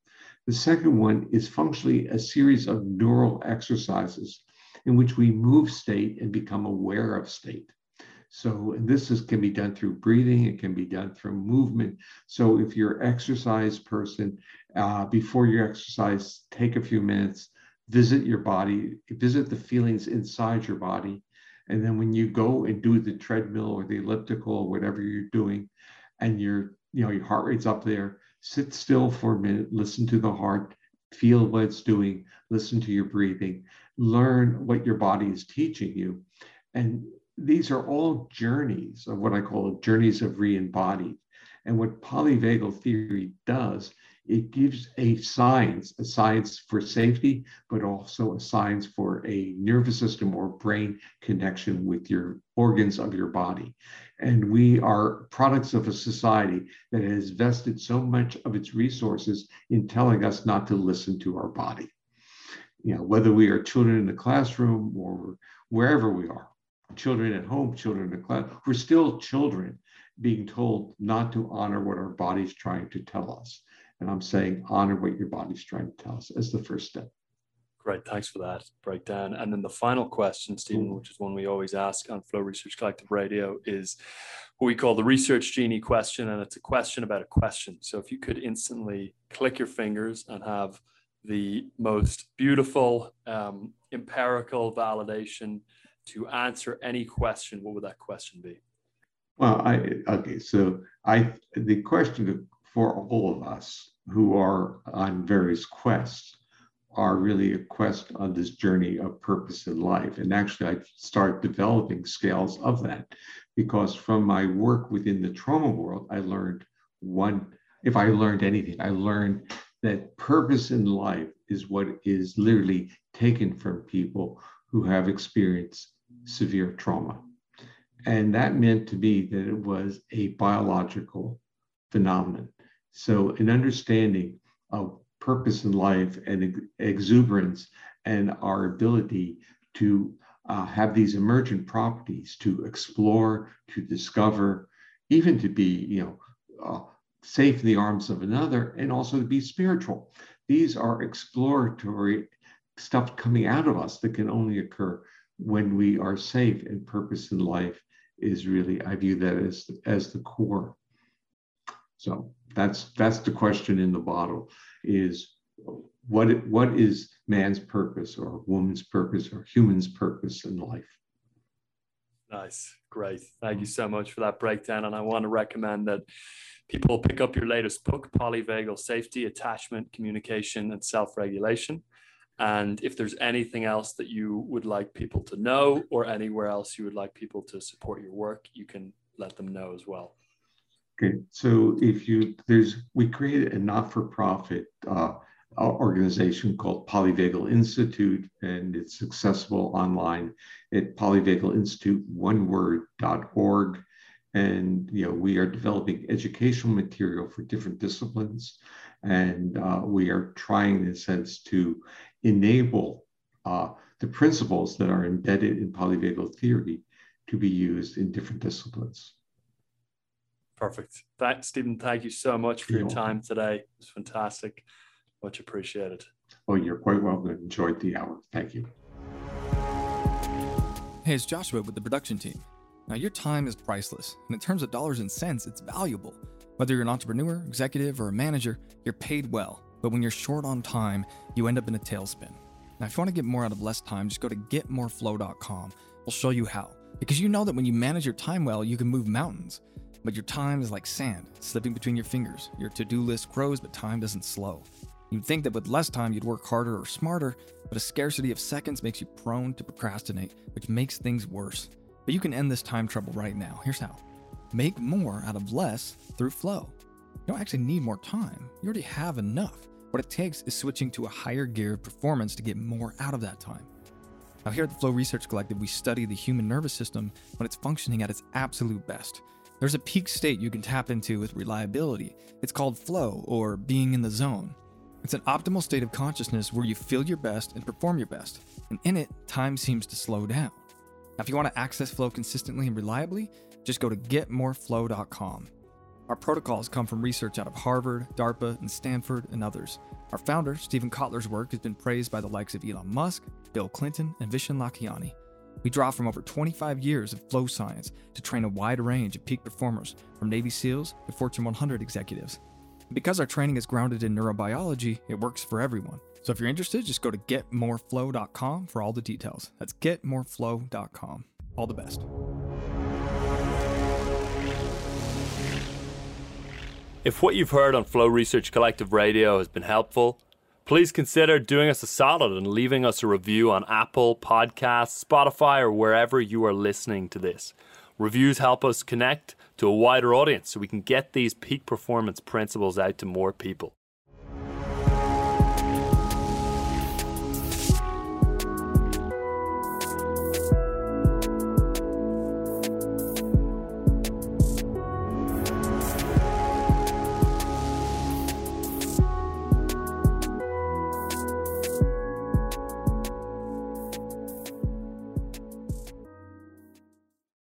The second one is functionally a series of neural exercises in which we move state and become aware of state. So this is, can be done through breathing. It can be done through movement. So if you're an exercise person, uh, before your exercise, take a few minutes, visit your body, visit the feelings inside your body. And then when you go and do the treadmill or the elliptical or whatever you're doing, and your, you know, your heart rate's up there, sit still for a minute, listen to the heart, feel what it's doing, listen to your breathing, learn what your body is teaching you. And these are all journeys of what I call journeys of re embodied. And what polyvagal theory does it gives a science, a science for safety, but also a science for a nervous system or brain connection with your organs of your body. And we are products of a society that has vested so much of its resources in telling us not to listen to our body. You know, whether we are children in the classroom or wherever we are, children at home, children in the class, we're still children being told not to honor what our body's trying to tell us. And I'm saying honor what your body's trying to tell us as the first step. Great, thanks for that breakdown. And then the final question, Stephen, mm. which is one we always ask on Flow Research Collective Radio, is what we call the Research Genie question. And it's a question about a question. So if you could instantly click your fingers and have the most beautiful um, empirical validation to answer any question, what would that question be? Well, I okay. So I the question for all of us who are on various quests are really a quest on this journey of purpose in life. And actually, I start developing scales of that because from my work within the trauma world, I learned one, if I learned anything, I learned that purpose in life is what is literally taken from people who have experienced severe trauma. And that meant to me that it was a biological phenomenon. So, an understanding of purpose in life and exuberance and our ability to uh, have these emergent properties to explore, to discover, even to be, you know, uh, safe in the arms of another, and also to be spiritual. These are exploratory stuff coming out of us that can only occur when we are safe and purpose in life is really, I view that as, as the core. So that's that's the question in the bottle is what what is man's purpose or woman's purpose or human's purpose in life? Nice. Great. Thank you mm-hmm. so much for that breakdown. And i want to recommend that people pick up your latest book polyvagal safety attachment communication and self-regulation. And if there's anything else that you would like people to know or anywhere else you would like people to support your work you can let them know as well Okay, so if you there's we created a not-for-profit uh, organization called Polyvagal Institute, and it's accessible online at polyvagalinstitute.org. And you know we are developing educational material for different disciplines, and uh, we are trying, in a sense, to enable uh, the principles that are embedded in polyvagal theory to be used in different disciplines. Perfect. That, Stephen, thank you so much for you're your time today. It was fantastic. Much appreciated. Oh, you're quite welcome. Enjoyed the hour. Thank you. Hey, it's Joshua with the production team. Now, your time is priceless, and in terms of dollars and cents, it's valuable. Whether you're an entrepreneur, executive, or a manager, you're paid well. But when you're short on time, you end up in a tailspin. Now, if you want to get more out of less time, just go to getmoreflow.com. We'll show you how. Because you know that when you manage your time well, you can move mountains. But your time is like sand, slipping between your fingers. Your to do list grows, but time doesn't slow. You'd think that with less time you'd work harder or smarter, but a scarcity of seconds makes you prone to procrastinate, which makes things worse. But you can end this time trouble right now. Here's how make more out of less through flow. You don't actually need more time, you already have enough. What it takes is switching to a higher gear of performance to get more out of that time. Now, here at the Flow Research Collective, we study the human nervous system when it's functioning at its absolute best. There's a peak state you can tap into with reliability. It's called flow, or being in the zone. It's an optimal state of consciousness where you feel your best and perform your best, and in it, time seems to slow down. Now, if you want to access flow consistently and reliably, just go to getmoreflow.com. Our protocols come from research out of Harvard, DARPA, and Stanford, and others. Our founder, Steven Kotler's work has been praised by the likes of Elon Musk, Bill Clinton, and Vishen Lakhiani. We draw from over 25 years of flow science to train a wide range of peak performers, from Navy SEALs to Fortune 100 executives. And because our training is grounded in neurobiology, it works for everyone. So if you're interested, just go to getmoreflow.com for all the details. That's getmoreflow.com. All the best. If what you've heard on Flow Research Collective Radio has been helpful, please consider doing us a solid and leaving us a review on Apple Podcasts, Spotify, or wherever you are listening to this. Reviews help us connect to a wider audience so we can get these peak performance principles out to more people.